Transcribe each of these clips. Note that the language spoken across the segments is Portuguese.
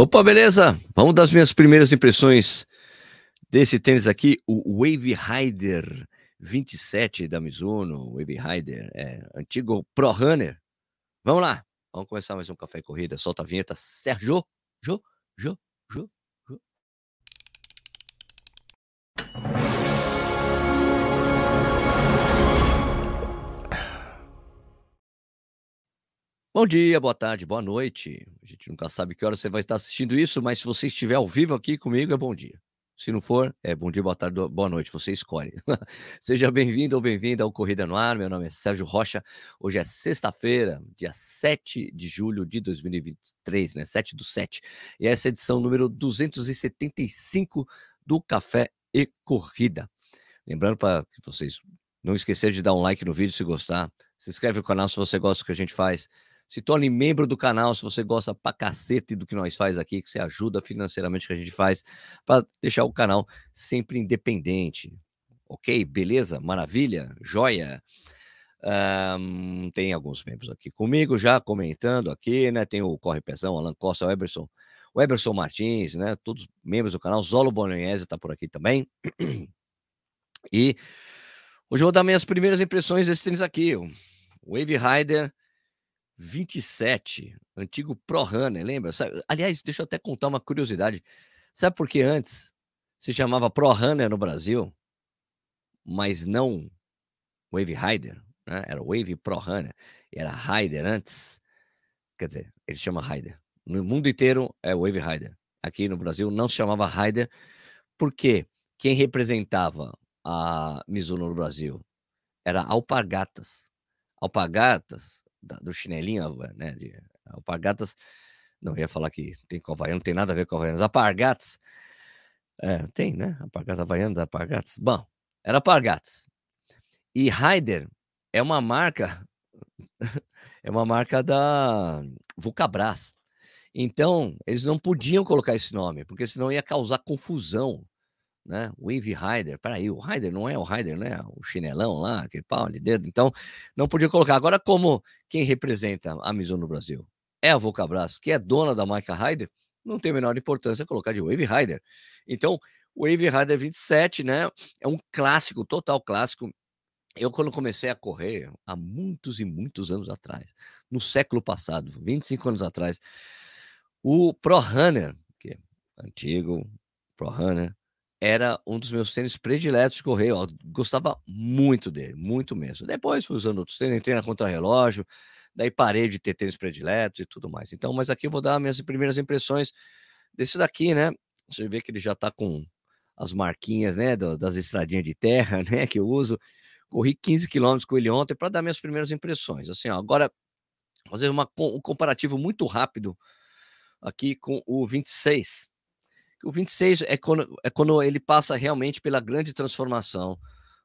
Opa, beleza? Vamos das minhas primeiras impressões desse tênis aqui, o Wave Rider 27 da Mizuno, Wave Rider, é, antigo Pro Runner. Vamos lá, vamos começar mais um Café Corrida. Solta a vinheta, Sérgio, Jô, Jô, Jô, Bom dia, boa tarde, boa noite. A gente nunca sabe que hora você vai estar assistindo isso, mas se você estiver ao vivo aqui comigo, é bom dia. Se não for, é bom dia, boa tarde, boa noite, você escolhe. Seja bem-vindo ou bem-vinda ao Corrida no Ar. Meu nome é Sérgio Rocha. Hoje é sexta-feira, dia 7 de julho de 2023, né? 7 do 7. E essa é a edição número 275 do Café e Corrida. Lembrando para vocês não esquecerem de dar um like no vídeo se gostar. Se inscreve no canal se você gosta do que a gente faz. Se torne membro do canal se você gosta pra cacete do que nós faz aqui, que você ajuda financeiramente que a gente faz, para deixar o canal sempre independente. Ok? Beleza? Maravilha? Joia? Um, tem alguns membros aqui comigo já comentando aqui, né? Tem o Corre Pezão, Alan Costa, o Eberson, o Eberson Martins, né? Todos membros do canal. Zolo Bolognese tá por aqui também. E hoje eu vou dar minhas primeiras impressões desse tênis aqui, o Wave Rider 27, antigo Pro Runner, lembra? Aliás, deixa eu até contar uma curiosidade. Sabe por que antes se chamava Pro Runner no Brasil, mas não Wave Rider? Né? Era Wave Pro Runner, era Rider antes. Quer dizer, ele chama Rider. No mundo inteiro é Wave Rider. Aqui no Brasil não se chamava Rider, porque quem representava a Mizuno no Brasil era Alpargatas. Alpargatas do chinelinho, né? De alpargatas. Não ia falar que tem com não tem nada a ver com Havaianas. Alpargatas. É, tem, né? Alpargatas Havaianas, alpargatas. Bom, era alpargatas. E Raider é uma marca, é uma marca da Vulcabras. Então, eles não podiam colocar esse nome, porque senão ia causar confusão né? Wave Rider, peraí, o Rider não é o Rider, né? O chinelão lá, aquele pau de dedo. Então, não podia colocar. Agora, como quem representa a Mizuno no Brasil é a Vulcabras, que é dona da marca Rider, não tem a menor importância colocar de Wave Rider. Então, Wave Rider 27, né? É um clássico, total clássico. Eu, quando comecei a correr, há muitos e muitos anos atrás, no século passado, 25 anos atrás, o Pro Runner, que é antigo, Pro Runner, era um dos meus tênis prediletos de correr. Eu gostava muito dele, muito mesmo. Depois fui usando outros tênis, entrei na contrarrelógio, daí parei de ter tênis prediletos e tudo mais. Então, mas aqui eu vou dar minhas primeiras impressões desse daqui, né? Você vê que ele já tá com as marquinhas, né, das estradinhas de terra, né, que eu uso. Corri 15 quilômetros com ele ontem para dar minhas primeiras impressões. Assim, ó, agora fazer uma, um comparativo muito rápido aqui com o 26 o 26 é quando, é quando ele passa realmente pela grande transformação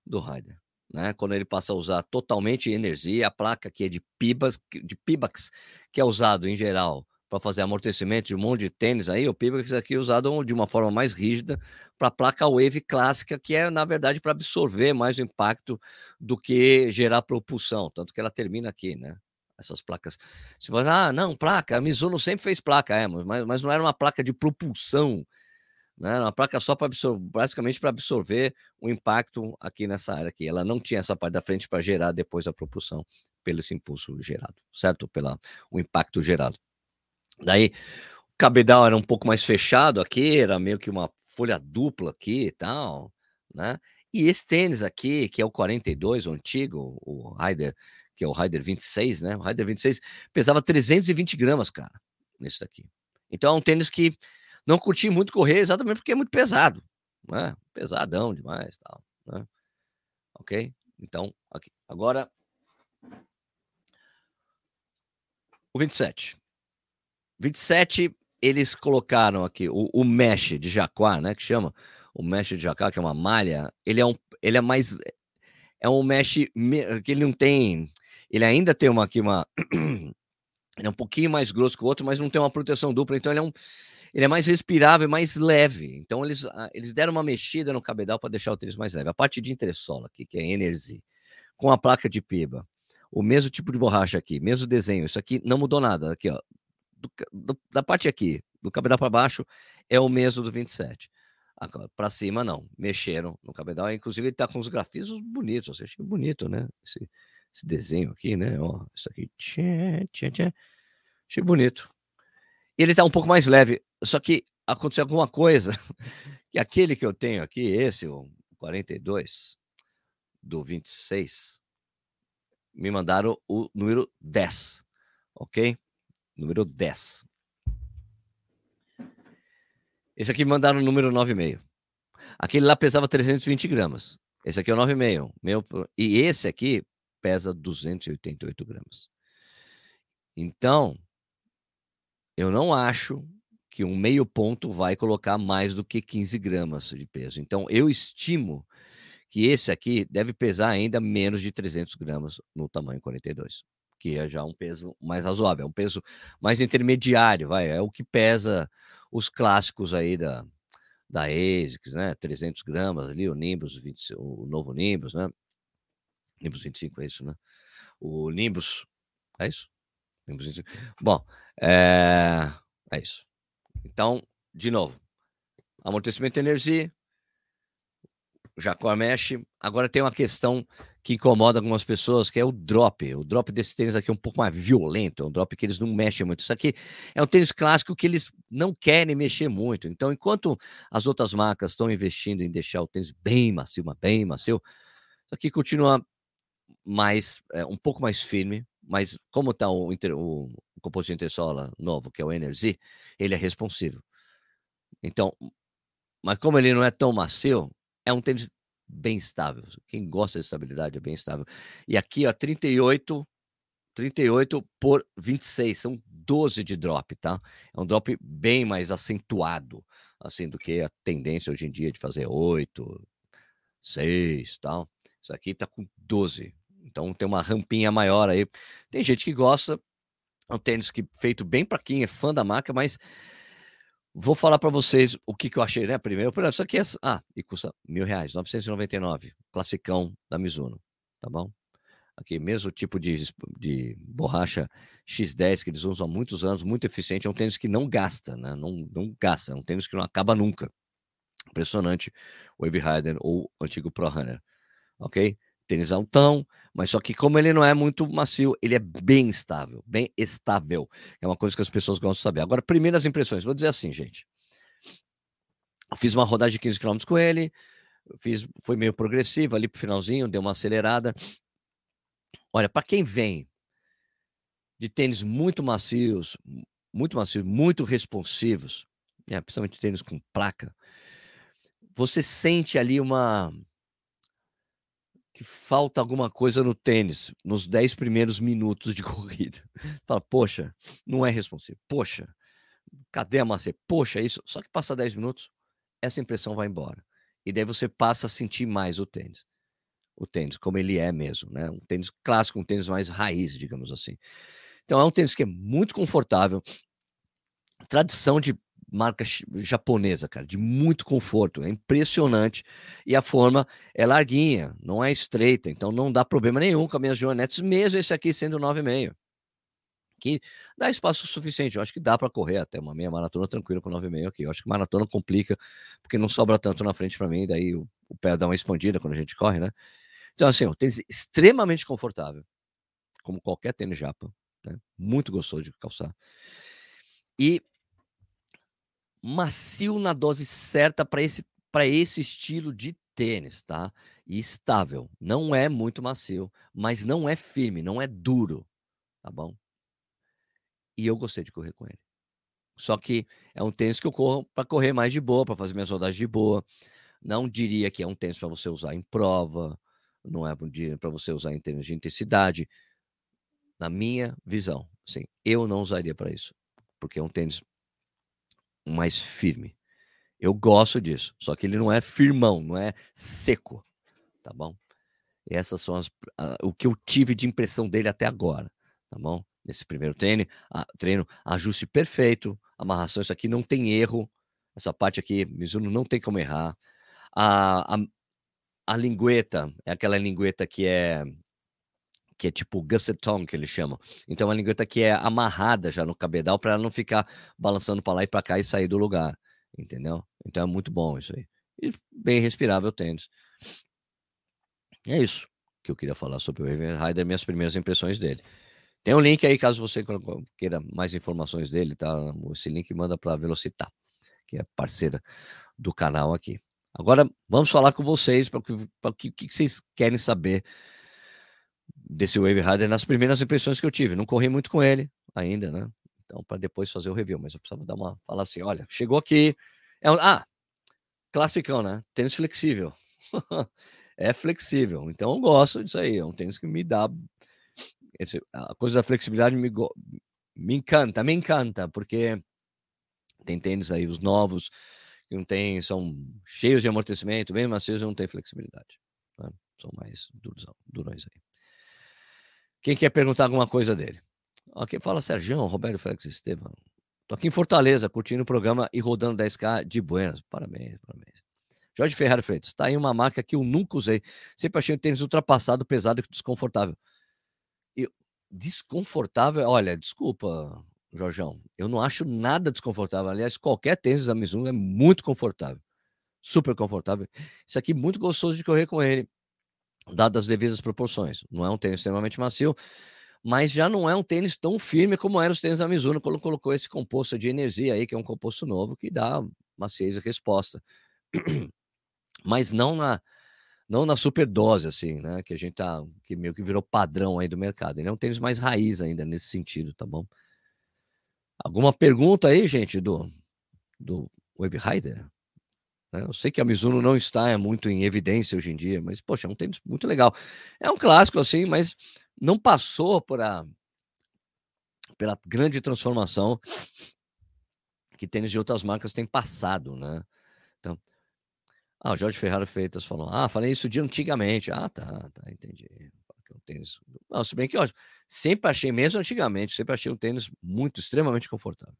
do Raider. Né? Quando ele passa a usar totalmente energia, a placa que é de Pibax, de Pibax que é usado em geral para fazer amortecimento de um monte de tênis aí, o Pibax aqui é usado de uma forma mais rígida para a placa Wave clássica, que é, na verdade, para absorver mais o impacto do que gerar propulsão, tanto que ela termina aqui, né? Essas placas. Se você, ah, não, placa, a Mizuno sempre fez placa, é, mas, mas não era uma placa de propulsão né? Uma placa só para absorver, basicamente para absorver o impacto aqui nessa área aqui. Ela não tinha essa parte da frente para gerar depois a propulsão pelo esse impulso gerado, certo? Pela o impacto gerado. Daí o cabedal era um pouco mais fechado aqui, era meio que uma folha dupla aqui e tal, né? E esse tênis aqui, que é o 42, o antigo, o Rider, que é o Rider 26, né? O Rider 26 pesava 320 gramas, cara, nisso daqui. Então é um tênis que não curti muito correr exatamente porque é muito pesado, né? Pesadão demais, tal, né? Ok? Então, aqui. Agora, o 27. 27, eles colocaram aqui o, o mesh de jaquá, né? Que chama o mesh de jaquá, que é uma malha. Ele é um, ele é mais, é um mesh que ele não tem, ele ainda tem uma aqui uma, ele é um pouquinho mais grosso que o outro, mas não tem uma proteção dupla. Então ele é um ele é mais respirável, mais leve. Então eles, ah, eles deram uma mexida no cabedal para deixar o tênis mais leve. A parte de entressola aqui, que é Energy, com a placa de piba, o mesmo tipo de borracha aqui, mesmo desenho. Isso aqui não mudou nada. Aqui, ó, do, do, da parte aqui, do cabedal para baixo é o mesmo do 27. Agora, para cima, não. Mexeram no cabedal. Inclusive, ele está com os grafismos bonitos. Eu achei bonito, né? Esse, esse desenho aqui, né? Ó, isso aqui. Tchê, tchê, tchê. Achei bonito. Ele está um pouco mais leve. Só que aconteceu alguma coisa. Que aquele que eu tenho aqui, esse, o 42 do 26, me mandaram o número 10. Ok? Número 10. Esse aqui me mandaram o número 9,5. Aquele lá pesava 320 gramas. Esse aqui é o 9,5. Meu, e esse aqui pesa 288 gramas. Então, eu não acho que um meio ponto vai colocar mais do que 15 gramas de peso. Então, eu estimo que esse aqui deve pesar ainda menos de 300 gramas no tamanho 42, que é já um peso mais razoável, é um peso mais intermediário, vai, é o que pesa os clássicos aí da, da ASICS, né, 300 gramas ali, o Nimbus, 20, o novo Nimbus, né, Nimbus 25 é isso, né, o Nimbus, é isso? Nimbus 25. Bom, é, é isso. Então, de novo, amortecimento de energia, Jacó mexe. Agora tem uma questão que incomoda algumas pessoas, que é o drop. O drop desse tênis aqui é um pouco mais violento, é um drop que eles não mexem muito. Isso aqui é um tênis clássico que eles não querem mexer muito. Então, enquanto as outras marcas estão investindo em deixar o tênis bem macio, bem macio, isso aqui continua mais, é, um pouco mais firme, mas como está o, o, o composto intersola novo, que é o Energy, ele é responsivo. Então, mas como ele não é tão macio, é um tênis bem estável. Quem gosta de estabilidade é bem estável. E aqui, ó, 38, 38 por 26, são 12 de drop, tá? É um drop bem mais acentuado, assim, do que a tendência hoje em dia de fazer 8, 6, tal. Isso aqui tá com 12. Então tem uma rampinha maior aí. Tem gente que gosta, é um tênis que feito bem para quem é fã da marca, mas Vou falar para vocês o que, que, eu achei, né? Primeiro, isso aqui é. Ah, e custa mil reais, 999, classicão da Mizuno, tá bom? Aqui, mesmo tipo de, de borracha X10 que eles usam há muitos anos, muito eficiente. É um tênis que não gasta, né? Não, não gasta, é um tênis que não acaba nunca. Impressionante Wave Rider ou antigo Pro Runner, ok? Tênis altão, mas só que como ele não é muito macio, ele é bem estável, bem estável. É uma coisa que as pessoas gostam de saber. Agora, primeiras impressões, vou dizer assim, gente. fiz uma rodagem de 15 km com ele, fiz, foi meio progressivo ali pro finalzinho, deu uma acelerada. Olha, para quem vem de tênis muito macios, muito macios, muito responsivos, né, principalmente tênis com placa, você sente ali uma que falta alguma coisa no tênis nos 10 primeiros minutos de corrida. Fala, poxa, não é responsivo. Poxa, cadê a macia? Poxa, isso. Só que passa 10 minutos, essa impressão vai embora. E daí você passa a sentir mais o tênis. O tênis, como ele é mesmo, né? Um tênis clássico, um tênis mais raiz, digamos assim. Então é um tênis que é muito confortável. Tradição de marca japonesa, cara, de muito conforto, é impressionante. E a forma é larguinha, não é estreita, então não dá problema nenhum com as minhas joanetes, mesmo esse aqui sendo 9,5. Que dá espaço suficiente, eu acho que dá para correr até uma meia maratona tranquilo com 9,5 aqui. Eu acho que maratona complica, porque não sobra tanto na frente para mim, daí o, o, pé dá uma expandida quando a gente corre, né? Então, assim, o tênis extremamente confortável, como qualquer tênis japa, né? Muito gostoso de calçar. E macio na dose certa para esse, esse estilo de tênis, tá? E estável. Não é muito macio, mas não é firme, não é duro, tá bom? E eu gostei de correr com ele. Só que é um tênis que eu corro para correr mais de boa, para fazer minhas rodagens de boa. Não diria que é um tênis para você usar em prova, não é para você usar em termos de intensidade. Na minha visão, sim, eu não usaria para isso, porque é um tênis mais firme. Eu gosto disso, só que ele não é firmão, não é seco, tá bom? Essas são as, o que eu tive de impressão dele até agora, tá bom? Nesse primeiro treino, a, treino, ajuste perfeito, amarração, isso aqui não tem erro, essa parte aqui, Mizuno não tem como errar. A, a, a lingueta, é aquela lingueta que é que é tipo gussetong que eles chamam. Então, uma lingueta que é amarrada já no cabedal para ela não ficar balançando para lá e para cá e sair do lugar, entendeu? Então é muito bom isso aí. E bem respirável o tênis. É isso que eu queria falar sobre o Raven Rider, minhas primeiras impressões dele. Tem um link aí, caso você queira mais informações dele, tá? Esse link manda para Velocitar, que é parceira do canal aqui. Agora, vamos falar com vocês para o que, que, vocês querem saber desse Wave Rider nas primeiras impressões que eu tive. Não corri muito com ele ainda, né? Então, para depois fazer o review, mas eu precisava dar uma. falar assim: olha, chegou aqui. É um, ah, classicão, né? Tênis flexível. é flexível. Então, eu gosto disso aí. É um tênis que me dá esse, a coisa da flexibilidade me, me encanta, me encanta, porque tem tênis aí, os novos, que não tem, são cheios de amortecimento, bem macios e não tem flexibilidade. Né? São mais duros, durões aí. Quem quer perguntar alguma coisa dele? Aqui fala Sérgio, Roberto Félix Estevam. Tô aqui em Fortaleza, curtindo o programa e rodando 10K de Buenas. Parabéns, parabéns. Jorge Ferreira Freitas, está aí uma marca que eu nunca usei. Sempre achei um tênis ultrapassado, pesado e desconfortável desconfortável. Olha, desculpa, Jorjão, eu não acho nada desconfortável. Aliás, qualquer tênis da Mizuno é muito confortável, super confortável. Isso aqui muito gostoso de correr com ele, dadas as devidas proporções. Não é um tênis extremamente macio, mas já não é um tênis tão firme como eram os tênis da Mizuno quando colocou esse composto de energia aí, que é um composto novo que dá maciez e resposta. mas não na não na superdose, assim, né? Que a gente tá, que meio que virou padrão aí do mercado. Ele é um tênis mais raiz ainda nesse sentido, tá bom? Alguma pergunta aí, gente, do, do Wave Rider? Né, eu sei que a Mizuno não está muito em evidência hoje em dia, mas, poxa, é um tênis muito legal. É um clássico, assim, mas não passou pela grande transformação que tênis de outras marcas têm passado, né? Então, ah, o Jorge Ferrara Freitas falou: Ah, falei isso de antigamente. Ah, tá, tá, entendi. Um tênis. Não, se bem que, ó, sempre achei, mesmo antigamente, sempre achei um tênis muito, extremamente confortável.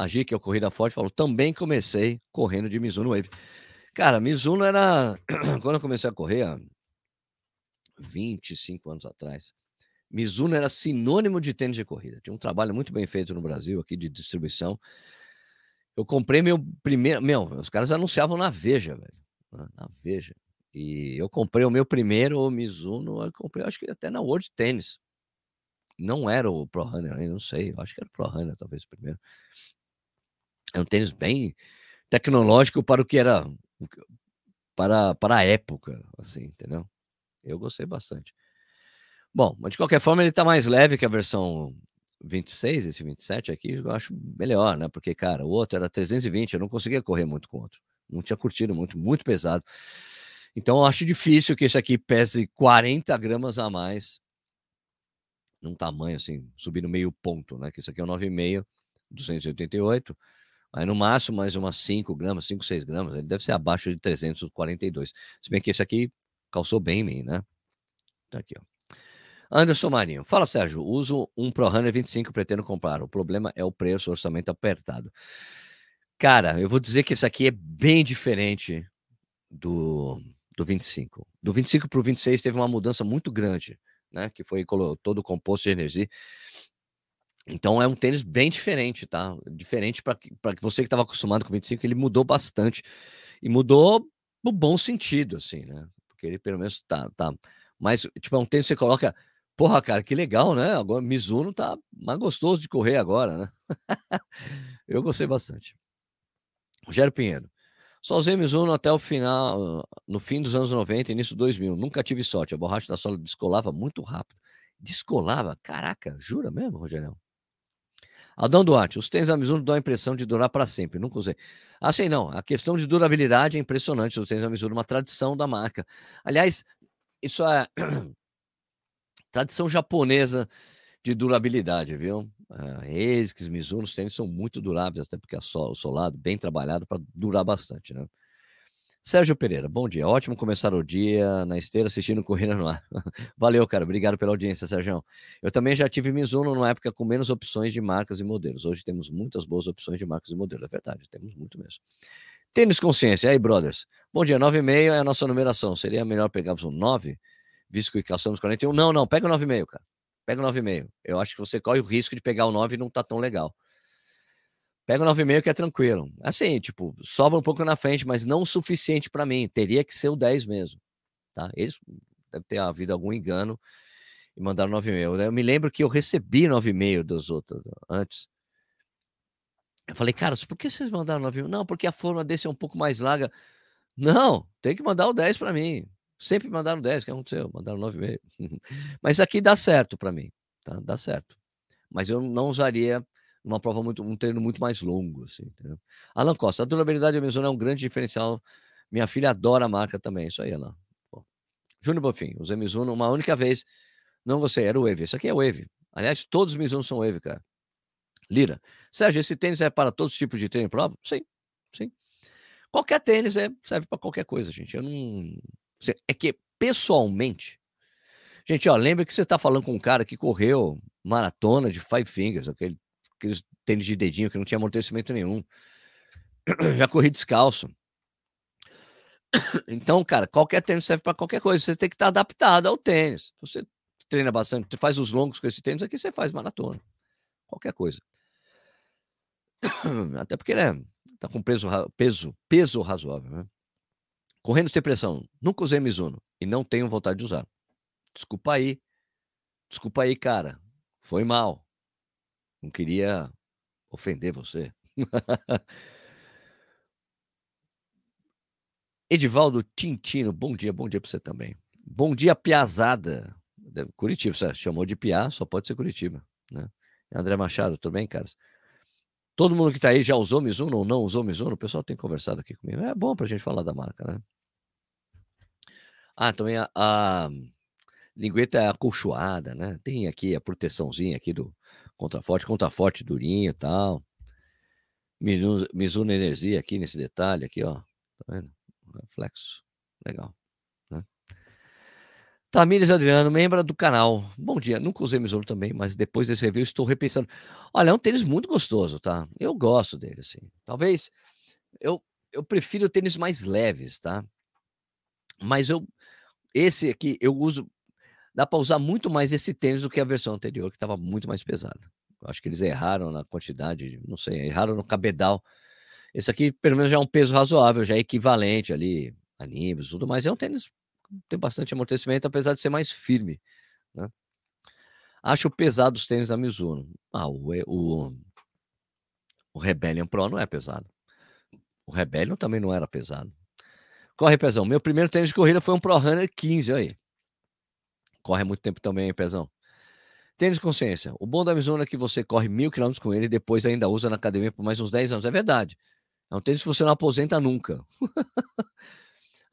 A G, que é o Corrida Forte, falou: Também comecei correndo de Mizuno Wave. Cara, Mizuno era. Quando eu comecei a correr, há 25 anos atrás, Mizuno era sinônimo de tênis de corrida. Tinha um trabalho muito bem feito no Brasil, aqui de distribuição. Eu comprei meu primeiro. Meu, os caras anunciavam na Veja, velho. Né, na Veja. E eu comprei o meu primeiro Mizuno, eu comprei, acho que até na World Tennis. Não era o Pro Runner, não sei. Acho que era o Pro Runner, talvez, o primeiro. É um tênis bem tecnológico para o que era. Para, para a época, assim, entendeu? Eu gostei bastante. Bom, mas de qualquer forma, ele está mais leve que a versão 26, esse 27 aqui, eu acho melhor, né? Porque, cara, o outro era 320, eu não conseguia correr muito com o outro. Não tinha curtido muito, muito pesado. Então, eu acho difícil que esse aqui pese 40 gramas a mais num tamanho assim, subir no meio ponto, né? Que esse aqui é o 9,5, 288. Aí no máximo mais umas 5 gramas, 5, 6 gramas. Ele deve ser abaixo de 342. Se bem que esse aqui calçou bem em mim, né? Tá aqui, ó. Anderson Marinho. Fala, Sérgio. Uso um ProRunner 25, pretendo comprar. O problema é o preço, orçamento apertado. Cara, eu vou dizer que esse aqui é bem diferente do, do 25. Do 25 para o 26 teve uma mudança muito grande, né? Que foi todo o composto de energia. Então é um tênis bem diferente, tá? Diferente para você que estava acostumado com 25, ele mudou bastante. E mudou no bom sentido, assim, né? Porque ele pelo menos tá. tá mas, tipo, é um tênis que você coloca Porra, cara, que legal, né? Agora Mizuno tá mais gostoso de correr agora, né? Eu gostei bastante. Rogério Pinheiro. Só usei Mizuno até o final, no fim dos anos 90, início de 2000. Nunca tive sorte. A borracha da sola descolava muito rápido. Descolava? Caraca, jura mesmo, Rogério? Aldão Duarte, os tênis da Mizuno dão a impressão de durar para sempre. Nunca usei. Sei não. A questão de durabilidade é impressionante. Os tênis da Mizuno, uma tradição da marca. Aliás, isso é tradição japonesa de durabilidade, viu? Uh, Mizuno, os tênis são muito duráveis, até porque é solado bem trabalhado para durar bastante, né? Sérgio Pereira, bom dia. Ótimo começar o dia na esteira assistindo Corrida no Ar. Valeu, cara. Obrigado pela audiência, Sérgio. Eu também já tive Mizuno numa época com menos opções de marcas e modelos. Hoje temos muitas boas opções de marcas e modelos. É verdade, temos muito mesmo. Tênis Consciência, aí, brothers. Bom dia, 9,5 é a nossa numeração. Seria melhor pegarmos um 9? visto que calçamos 41. Não, não, pega o 9,5, cara. Pega o 9,5. Eu acho que você corre o risco de pegar o 9 e não tá tão legal. Pega o 9,5 que é tranquilo. Assim, tipo, sobra um pouco na frente, mas não o suficiente para mim. Teria que ser o 10 mesmo. Tá? Eles devem ter havido algum engano e mandaram 9,5. Eu me lembro que eu recebi 9,5 dos outros antes. Eu falei, cara, por que vocês mandaram 9,5? Não, porque a forma desse é um pouco mais larga. Não, tem que mandar o 10 para mim. Sempre mandaram 10, o que aconteceu? Mandaram 9,5. Mas aqui dá certo para mim, tá? Dá certo. Mas eu não usaria uma prova muito, um treino muito mais longo, assim, entendeu? Alan Costa, a durabilidade da Mizuno é um grande diferencial. Minha filha adora a marca também, isso aí, Alan. Júnior Bonfim, usei Mizuno uma única vez. Não você, era o Wave. Isso aqui é Wave. Aliás, todos os Mizuno são Wave, cara. Lira. Sérgio, esse tênis é para todos os tipos de treino e prova? Sim, sim. Qualquer tênis é, serve para qualquer coisa, gente. Eu não. É que, pessoalmente. Gente, ó, lembra que você está falando com um cara que correu maratona de Five Fingers, aquele, aqueles tênis de dedinho que não tinha amortecimento nenhum. Já corri descalço. Então, cara, qualquer tênis serve para qualquer coisa. Você tem que estar adaptado ao tênis. Você treina bastante, faz os longos com esse tênis aqui, você faz maratona. Qualquer coisa. Até porque ele é, tá com peso, peso, peso razoável, né? Correndo sem pressão. Nunca usei Mizuno e não tenho vontade de usar. Desculpa aí. Desculpa aí, cara. Foi mal. Não queria ofender você. Edivaldo Tintino, bom dia, bom dia para você também. Bom dia, Piazada. Curitiba, você chamou de Piá, só pode ser Curitiba. Né? André Machado, tudo bem, caras? Todo mundo que está aí já usou Mizuno ou não usou Mizuno? O pessoal tem conversado aqui comigo. É bom para a gente falar da marca, né? Ah, também a, a lingueta é acolchoada, né? Tem aqui a proteçãozinha aqui do contraforte, contraforte durinho e tal. Mizuno Energia aqui nesse detalhe aqui, ó. Tá vendo? Reflexo. Legal. Né? Tamires Adriano, membro do canal. Bom dia. Nunca usei Mizuno também, mas depois desse review estou repensando. Olha, é um tênis muito gostoso, tá? Eu gosto dele, assim. Talvez eu, eu prefiro tênis mais leves, tá? Mas eu esse aqui eu uso dá para usar muito mais esse tênis do que a versão anterior, que estava muito mais pesada. Acho que eles erraram na quantidade, não sei, erraram no cabedal esse aqui, pelo menos, já é um peso razoável, já é equivalente ali a Nimbus tudo mais. É um tênis tem bastante amortecimento, apesar de ser mais firme. Né? Acho pesado os tênis da Mizuno. Ah, o, o, o Rebellion Pro não é pesado. O Rebellion também não era pesado. Corre, Pezão. Meu primeiro tênis de corrida foi um Pro Runner 15, aí. Corre muito tempo também, Pezão. Tênis consciência. O bom da Mizuno é que você corre mil quilômetros com ele e depois ainda usa na academia por mais uns 10 anos. É verdade. É um tênis que você não aposenta nunca.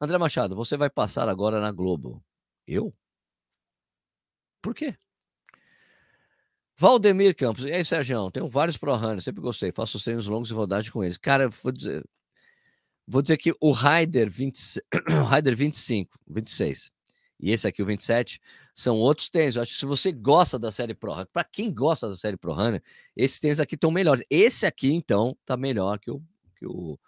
André Machado, você vai passar agora na Globo. Eu? Por quê? Valdemir Campos. E aí, Sérgio? Tenho vários Pro Runners, sempre gostei. Faço os treinos longos e rodagem com eles. Cara, vou dizer, vou dizer que o Rider, 20, Rider 25, 26 e esse aqui, o 27, são outros tênis. Eu acho que se você gosta da série Pro para quem gosta da série Pro Runner, esses tênis aqui estão melhores. Esse aqui, então, tá melhor que o que o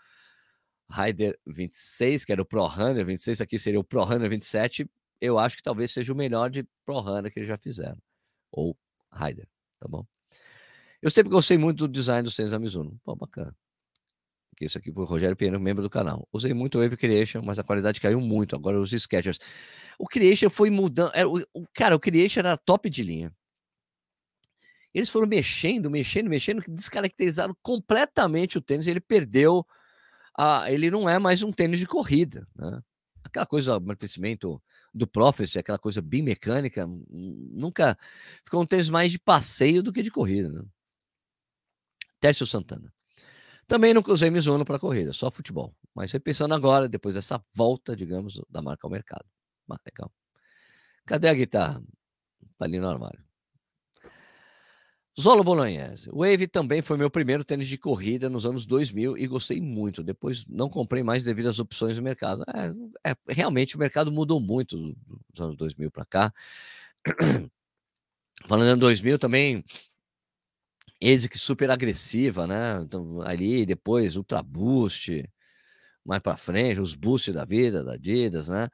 Rider 26, que era o Pro Runner 26, aqui seria o Pro Runner 27, eu acho que talvez seja o melhor de Pro Runner que eles já fizeram. Ou Rider, tá bom? Eu sempre gostei muito do design dos tênis da Mizuno. Pô, bacana. Que esse aqui foi o Rogério Pinheiro, membro do canal. Usei muito o Wave Creation, mas a qualidade caiu muito. Agora os Skechers. O Creation foi mudando. Era, o, o, cara, o Creation era top de linha. Eles foram mexendo, mexendo, mexendo, descaracterizaram completamente o tênis. Ele perdeu. A, ele não é mais um tênis de corrida. Né? Aquela coisa, amortecimento do Prophecy, aquela coisa bem mecânica, nunca ficou um tênis mais de passeio do que de corrida. Né? Tércio Santana. Também nunca usei Mizuno para corrida, só futebol. Mas repensando agora, depois dessa volta, digamos, da marca ao mercado. Ah, legal. Cadê a guitarra? Tá ali no armário. Zolo Bolognese. Wave também foi meu primeiro tênis de corrida nos anos 2000 e gostei muito. Depois não comprei mais devido às opções do mercado. É, é realmente o mercado mudou muito dos anos 2000 para cá. Falando em 2000 também, ASIC super agressiva, né? Então, ali depois Ultra Boost, mais para frente, os Boost da vida, da Adidas, né?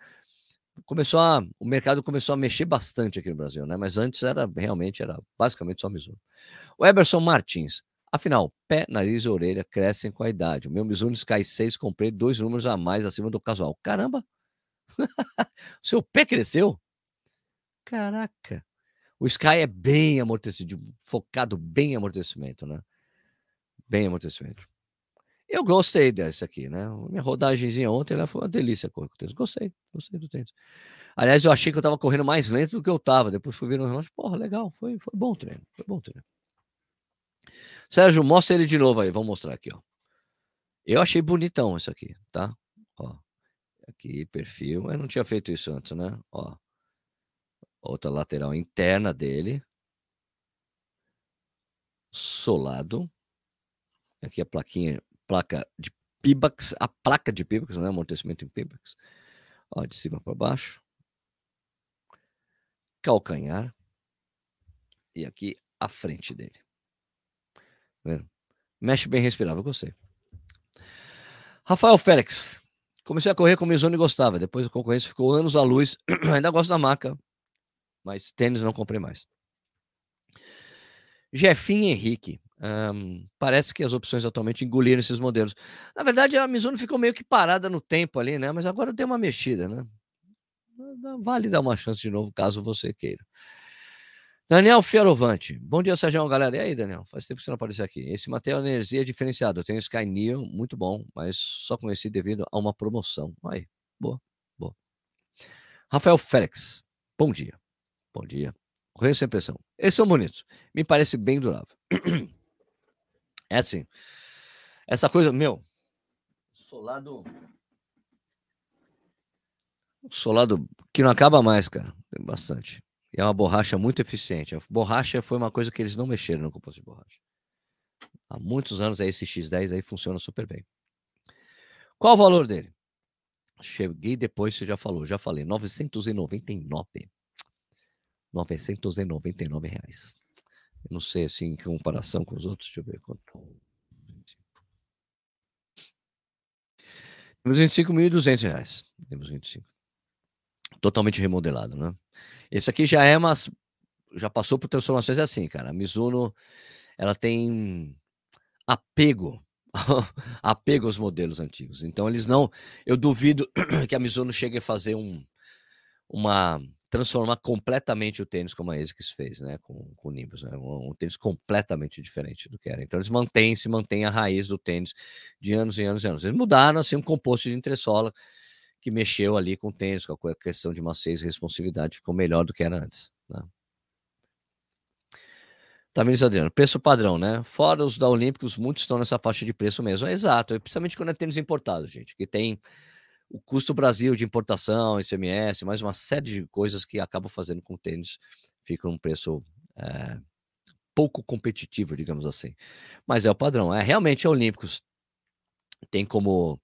começou a, o mercado começou a mexer bastante aqui no Brasil, né? Mas antes era realmente era basicamente só Mizuno. O Eberson Martins, afinal, pé, nariz e orelha crescem com a idade. O meu Mizuno Sky 6 comprei dois números a mais acima do casual. Caramba! Seu pé cresceu? Caraca! O Sky é bem amortecido, focado bem em amortecimento, né? Bem amortecimento. Eu gostei dessa aqui, né? Minha rodagemzinha ontem ela foi uma delícia correr com o tênis. Gostei, gostei do tênis. Aliás, eu achei que eu estava correndo mais lento do que eu estava. Depois fui ver no relógio. Porra, legal. Foi, foi bom treino. Foi bom treino. Sérgio, mostra ele de novo aí. Vamos mostrar aqui, ó. Eu achei bonitão isso aqui, tá? Ó. Aqui, perfil. Eu não tinha feito isso antes, né? Ó. Outra lateral interna dele. Solado. Aqui a plaquinha placa de Pibax, a placa de Pibax, né? Amortecimento em Pibax. Ó, de cima para baixo. Calcanhar. E aqui a frente dele. Tá Mexe bem respirável, gostei. Rafael Félix. Comecei a correr com o Mizuno e gostava. Depois a concorrência ficou anos à luz. Ainda gosto da marca, mas tênis não comprei mais. Jefinho Henrique. Um, parece que as opções atualmente engoliram esses modelos. Na verdade, a Mizuno ficou meio que parada no tempo ali, né? Mas agora deu uma mexida, né? Vale dar uma chance de novo, caso você queira. Daniel Fiorovante. Bom dia, Sérgio, galera. E aí, Daniel? Faz tempo que você não apareceu aqui. Esse material de energia é diferenciado. Eu tenho Sky Neo, muito bom, mas só conheci devido a uma promoção. Aí, boa, boa. Rafael Félix. Bom dia. Bom dia. Correio sem pressão. Eles são bonitos. Me parece bem durável. É assim. Essa coisa, meu. Solado. Solado que não acaba mais, cara. Tem bastante. E é uma borracha muito eficiente. A borracha foi uma coisa que eles não mexeram no composto de borracha. Há muitos anos aí esse X10 aí funciona super bem. Qual o valor dele? Cheguei depois, você já falou, já falei, 999. 999 reais. Eu não sei assim em comparação com os outros, deixa eu ver quanto. Temos 25.200 reais. Temos 25. Totalmente remodelado, né? Esse aqui já é mas já passou por transformações assim, cara. A Mizuno ela tem apego apego aos modelos antigos. Então eles não, eu duvido que a Mizuno chegue a fazer um uma transformar completamente o tênis como a ASICS fez, né, com, com o Nimbus, né, um, um, tênis completamente diferente do que era. Então eles mantêm, se mantêm a raiz do tênis de anos e anos e anos. Eles mudaram assim um composto de entressola que mexeu ali com o tênis, com a questão de maciez e responsividade, ficou melhor do que era antes. Né? Tamires Adriano, preço padrão, né? Fora os da Olímpicos, muitos estão nessa faixa de preço mesmo. É exato, principalmente quando é tênis importado, gente, que tem o custo Brasil de importação, ICMS, mais uma série de coisas que acabam fazendo com o tênis fique um preço é, pouco competitivo, digamos assim. Mas é o padrão. É realmente a Olímpicos tem como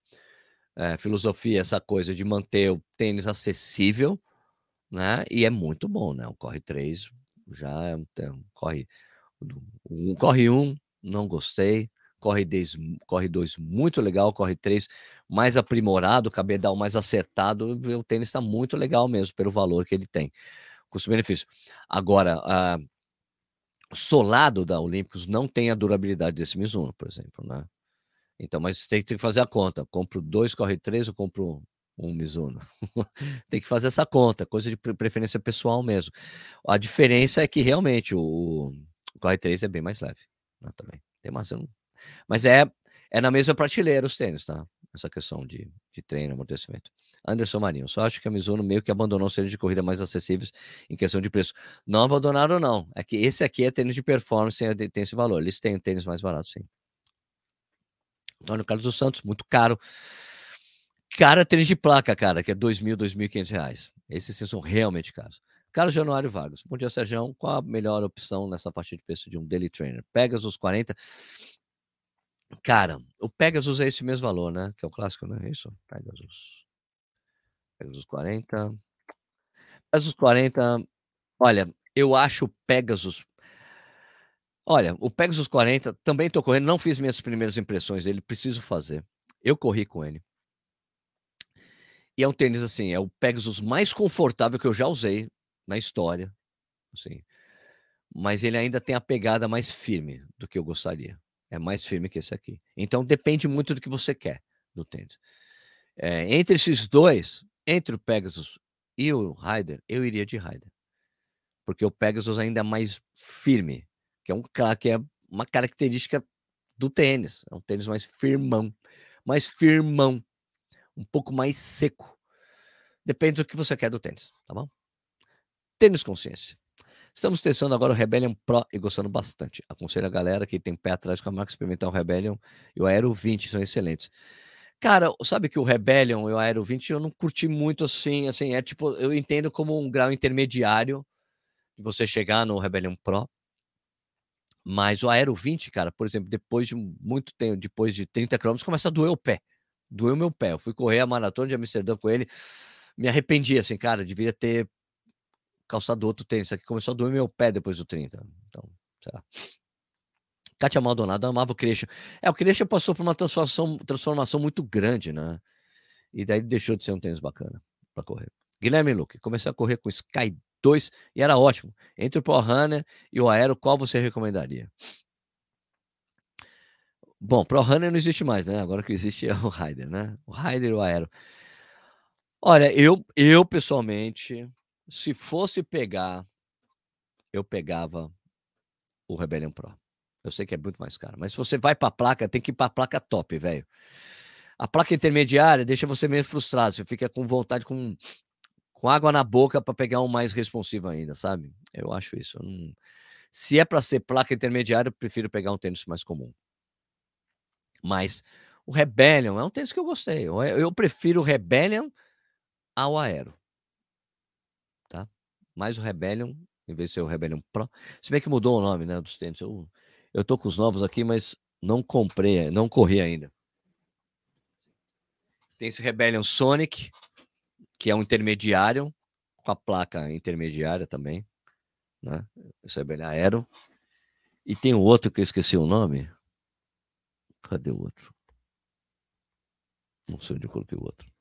é, filosofia essa coisa de manter o tênis acessível, né? E é muito bom, né? O Corre 3 já é um, corre um corre 1, não gostei corre 2 corre dois muito legal, corre 3 mais aprimorado, cabedal mais acertado, o tênis está muito legal mesmo pelo valor que ele tem, custo-benefício. Agora, a solado da Olímpicos não tem a durabilidade desse Mizuno, por exemplo, né? Então, mas tem, tem que fazer a conta. Compro dois, corre três, ou compro um Mizuno. tem que fazer essa conta, coisa de preferência pessoal mesmo. A diferença é que realmente o, o Corre 3 é bem mais leve. Né, também. Tem mais, mas é, é na mesma prateleira os tênis, tá? Essa questão de, de treino, amortecimento. Anderson Marinho, só acho que a Mizuno meio que abandonou os tênis de corrida mais acessíveis em questão de preço. Não abandonaram, não. É que esse aqui é tênis de performance, tem, esse valor. Eles têm tênis mais baratos, sim. Antônio Carlos dos Santos, muito caro. Cara, tênis de placa, cara, que é R$ 2.000, 2.500 reais. Esses sim são realmente caros. Carlos Januário Vargas, bom dia, Sérgio. Qual a melhor opção nessa parte de preço de um Daily Trainer? Pegasus 40. Cara, o Pegasus é esse mesmo valor, né? Que é o clássico, né? Isso, Pegasus. Pegasus 40. Pegasus 40. Olha, eu acho o Pegasus. Olha, o Pegasus 40 também tô correndo, não fiz minhas primeiras impressões dele, preciso fazer. Eu corri com ele. E é um tênis assim, é o Pegasus mais confortável que eu já usei na história, assim. Mas ele ainda tem a pegada mais firme do que eu gostaria. É mais firme que esse aqui. Então depende muito do que você quer do tênis. É, entre esses dois, entre o Pegasus e o Rider, eu iria de Rider. Porque o Pegasus ainda é mais firme, que é um que é uma característica do tênis. É um tênis mais firmão, mais firmão, um pouco mais seco. Depende do que você quer do tênis, tá bom? Tênis consciência. Estamos testando agora o Rebellion Pro e gostando bastante. Aconselho a galera que tem pé atrás com a marca experimentar o Rebellion e o Aero 20, são excelentes. Cara, sabe que o Rebellion e o Aero 20 eu não curti muito assim, assim, é tipo, eu entendo como um grau intermediário de você chegar no Rebellion Pro. Mas o Aero 20, cara, por exemplo, depois de muito tempo, depois de 30 km, começa a doer o pé. Doeu meu pé. Eu fui correr a maratona de Amsterdã com ele, me arrependi, assim, cara, devia ter calçado outro tênis. Aqui começou a doer meu pé depois do 30. Então, sei lá. Kátia Maldonado amava o Christian. É, o Christian passou por uma transformação, transformação muito grande, né? E daí deixou de ser um tênis bacana para correr. Guilherme Luque, comecei a correr com Sky 2 e era ótimo. Entre o Pro Runner e o Aero, qual você recomendaria? Bom, Pro Runner não existe mais, né? Agora que existe é o Rider, né? O Rider e o Aero. Olha, eu, eu pessoalmente, se fosse pegar, eu pegava o Rebellion Pro. Eu sei que é muito mais caro, mas se você vai para a placa, tem que ir para a placa top, velho. A placa intermediária deixa você meio frustrado, você fica com vontade, com, com água na boca para pegar um mais responsivo ainda, sabe? Eu acho isso. Eu não... Se é para ser placa intermediária, eu prefiro pegar um tênis mais comum. Mas o Rebellion é um tênis que eu gostei. Eu, eu prefiro o Rebellion ao Aero. Mais o Rebellion, em vez de ser o Rebellion Pro. Se bem que mudou o nome né, dos tênis. Eu eu tô com os novos aqui, mas não comprei, não corri ainda. Tem esse Rebellion Sonic, que é um intermediário, com a placa intermediária também, né? Esse Rebellion Aero. E tem o outro que eu esqueci o nome. Cadê o outro? Não sei onde eu coloquei o outro.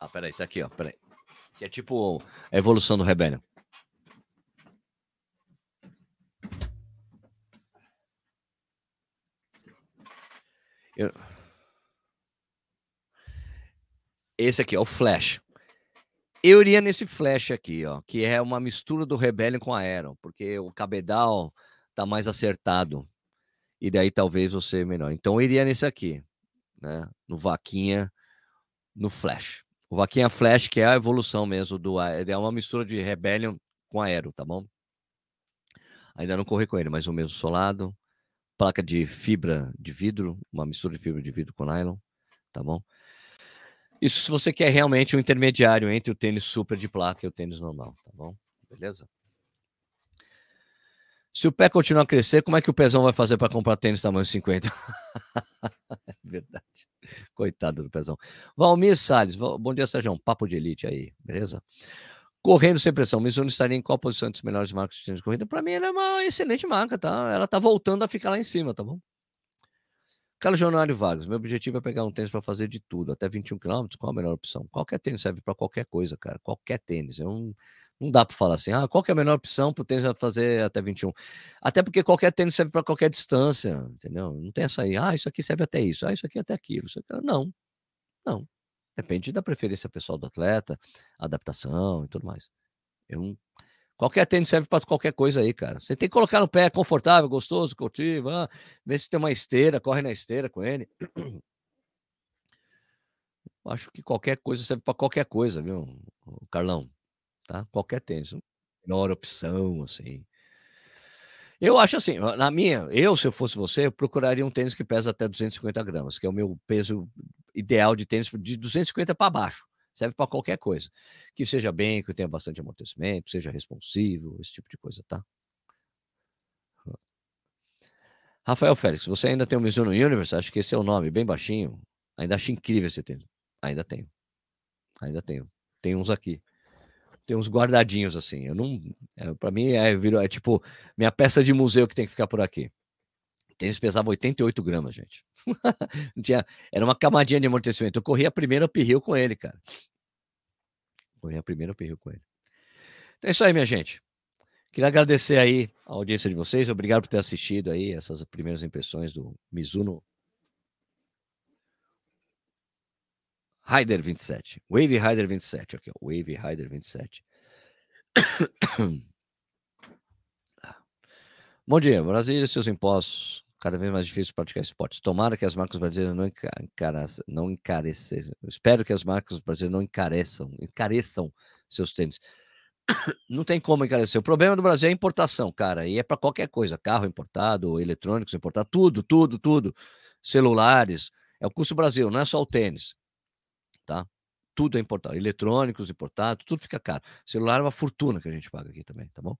Ah, peraí, tá aqui, ó. Peraí. Que é tipo a evolução do Rebellion. Eu... Esse aqui é o Flash. Eu iria nesse Flash aqui, ó, que é uma mistura do Rebellion com Aero, porque o cabedal tá mais acertado. E daí talvez você melhor. Então eu iria nesse aqui, né? No Vaquinha, no Flash. O Vaquinha Flash, que é a evolução mesmo do. É uma mistura de Rebellion com Aero, tá bom? Ainda não corri com ele, mas o mesmo solado. Placa de fibra de vidro, uma mistura de fibra de vidro com nylon, tá bom? Isso se você quer realmente um intermediário entre o tênis super de placa e o tênis normal, tá bom? Beleza? Se o pé continuar a crescer, como é que o pezão vai fazer para comprar tênis tamanho 50? verdade. Coitado do pezão. Valmir Salles, bom dia, Sérgio. Papo de elite aí, beleza? Correndo sem pressão, Mizuno estaria em qual posição dos melhores marcas de corrida? Para mim, ela é uma excelente marca, tá? Ela tá voltando a ficar lá em cima, tá bom? Carlos Januário Vargas, meu objetivo é pegar um tênis para fazer de tudo, até 21 km. Qual a melhor opção? Qualquer tênis serve para qualquer coisa, cara. Qualquer tênis. Eu não não dá para falar assim, ah, qual que é a melhor opção para o tênis fazer até 21? Até porque qualquer tênis serve para qualquer distância, entendeu? Não tem essa aí, ah, isso aqui serve até isso, ah, isso aqui até aquilo. Isso aqui... Não, não. Depende da preferência pessoal do atleta, adaptação e tudo mais. Eu, qualquer tênis serve para qualquer coisa aí, cara. Você tem que colocar no pé confortável, gostoso, curtir, ah, ver se tem uma esteira, corre na esteira com ele. Acho que qualquer coisa serve para qualquer coisa, viu, Carlão? Tá? Qualquer tênis, melhor opção, assim. Eu acho assim, na minha, eu se eu fosse você, eu procuraria um tênis que pesa até 250 gramas, que é o meu peso ideal de tênis de 250 para baixo. Serve para qualquer coisa. Que seja bem, que tenha bastante amortecimento, seja responsivo, esse tipo de coisa, tá? Rafael Félix, você ainda tem o Mizuno Universe? Acho que esse é o nome, bem baixinho. Ainda acho incrível esse tênis. Ainda tenho. Ainda tenho. Tem uns aqui tem uns guardadinhos assim. Eu não, é, para mim é, virou, é tipo minha peça de museu que tem que ficar por aqui. tênis pesava 88 gramas, gente. Não tinha, era uma camadinha de amortecimento. Eu corri a primeira uphill com ele, cara. Corri a primeira uphill com ele. Então é isso aí, minha gente. Queria agradecer aí a audiência de vocês. Obrigado por ter assistido aí essas primeiras impressões do Mizuno Rider 27. Wave Rider 27. Aqui, ó. Wave Rider 27. Bom dia. Brasília e seus impostos. Cada vez mais difícil praticar esportes. Tomara que as marcas brasileiras não, encareçam, não encareçam. Espero que as marcas brasileiras não encareçam, encareçam seus tênis. Não tem como encarecer. O problema do Brasil é a importação, cara. E é para qualquer coisa: carro importado, eletrônicos importados, tudo, tudo, tudo. Celulares. É o custo Brasil, não é só o tênis? Tudo é importado, eletrônicos importados, tudo fica caro. Celular é uma fortuna que a gente paga aqui também, tá bom?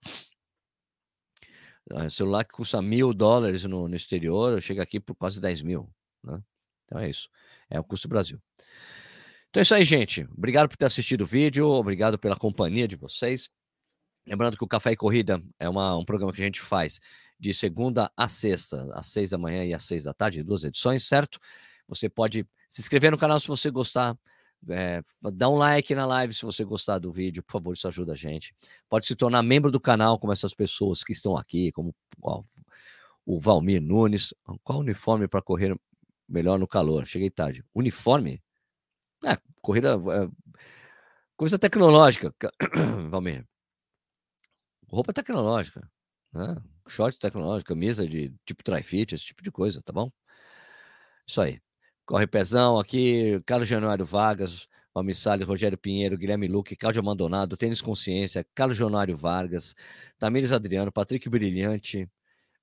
celular que custa mil dólares no, no exterior, chega aqui por quase 10 mil, né? Então é isso, é o custo Brasil. Então é isso aí, gente. Obrigado por ter assistido o vídeo, obrigado pela companhia de vocês. Lembrando que o Café e Corrida é uma, um programa que a gente faz de segunda a sexta, às seis da manhã e às seis da tarde, duas edições, certo? Você pode se inscrever no canal se você gostar, é, dá um like na live se você gostar do vídeo, por favor, isso ajuda a gente. Pode se tornar membro do canal, como essas pessoas que estão aqui, como ó, o Valmir Nunes. Qual uniforme para correr melhor no calor? Cheguei tarde. Uniforme? É, corrida. É, coisa tecnológica, Valmir. Roupa tecnológica. Né? Short tecnológico, camisa de tipo dry fit, esse tipo de coisa, tá bom? Isso aí. Corre Pezão aqui, Carlos Januário Vargas, Almir Salles, Rogério Pinheiro, Guilherme Luque, Cláudio Abandonado, Tênis Consciência, Carlos Januário Vargas, Tamires Adriano, Patrick Brilhante,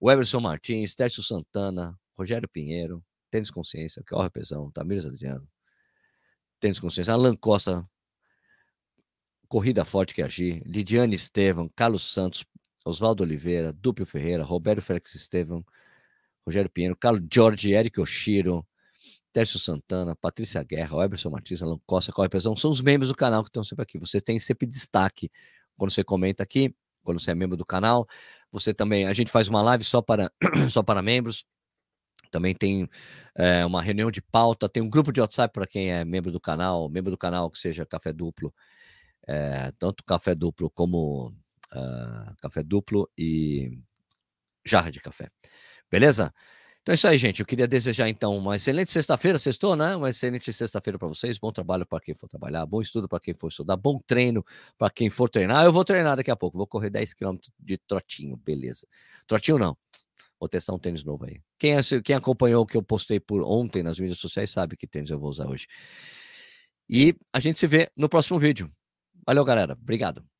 Weberson Martins, Tércio Santana, Rogério Pinheiro, Tênis Consciência, Corre Pezão, Tamires Adriano, Tênis Consciência, Alan Costa, Corrida Forte que Agir, Lidiane Estevam, Carlos Santos, Oswaldo Oliveira, Dúpio Ferreira, Roberto Félix Estevam, Rogério Pinheiro, Carlos Jorge, Eric Oshiro, Tércio Santana, Patrícia Guerra, Eberson Martins, Alan Costa, Corre Pesão, são os membros do canal que estão sempre aqui. Você tem sempre destaque quando você comenta aqui, quando você é membro do canal. Você também, a gente faz uma live só para, só para membros. Também tem é, uma reunião de pauta, tem um grupo de WhatsApp para quem é membro do canal, membro do canal que seja Café Duplo, é, tanto Café Duplo como uh, Café Duplo e Jarra de Café. Beleza? Então é isso aí, gente. Eu queria desejar, então, uma excelente sexta-feira. Sextou, né? Uma excelente sexta-feira para vocês. Bom trabalho para quem for trabalhar, bom estudo para quem for estudar, bom treino para quem for treinar. Eu vou treinar daqui a pouco. Vou correr 10 km de trotinho, beleza. Trotinho não. Vou testar um tênis novo aí. Quem, quem acompanhou o que eu postei por ontem nas mídias sociais sabe que tênis eu vou usar hoje. E a gente se vê no próximo vídeo. Valeu, galera. Obrigado.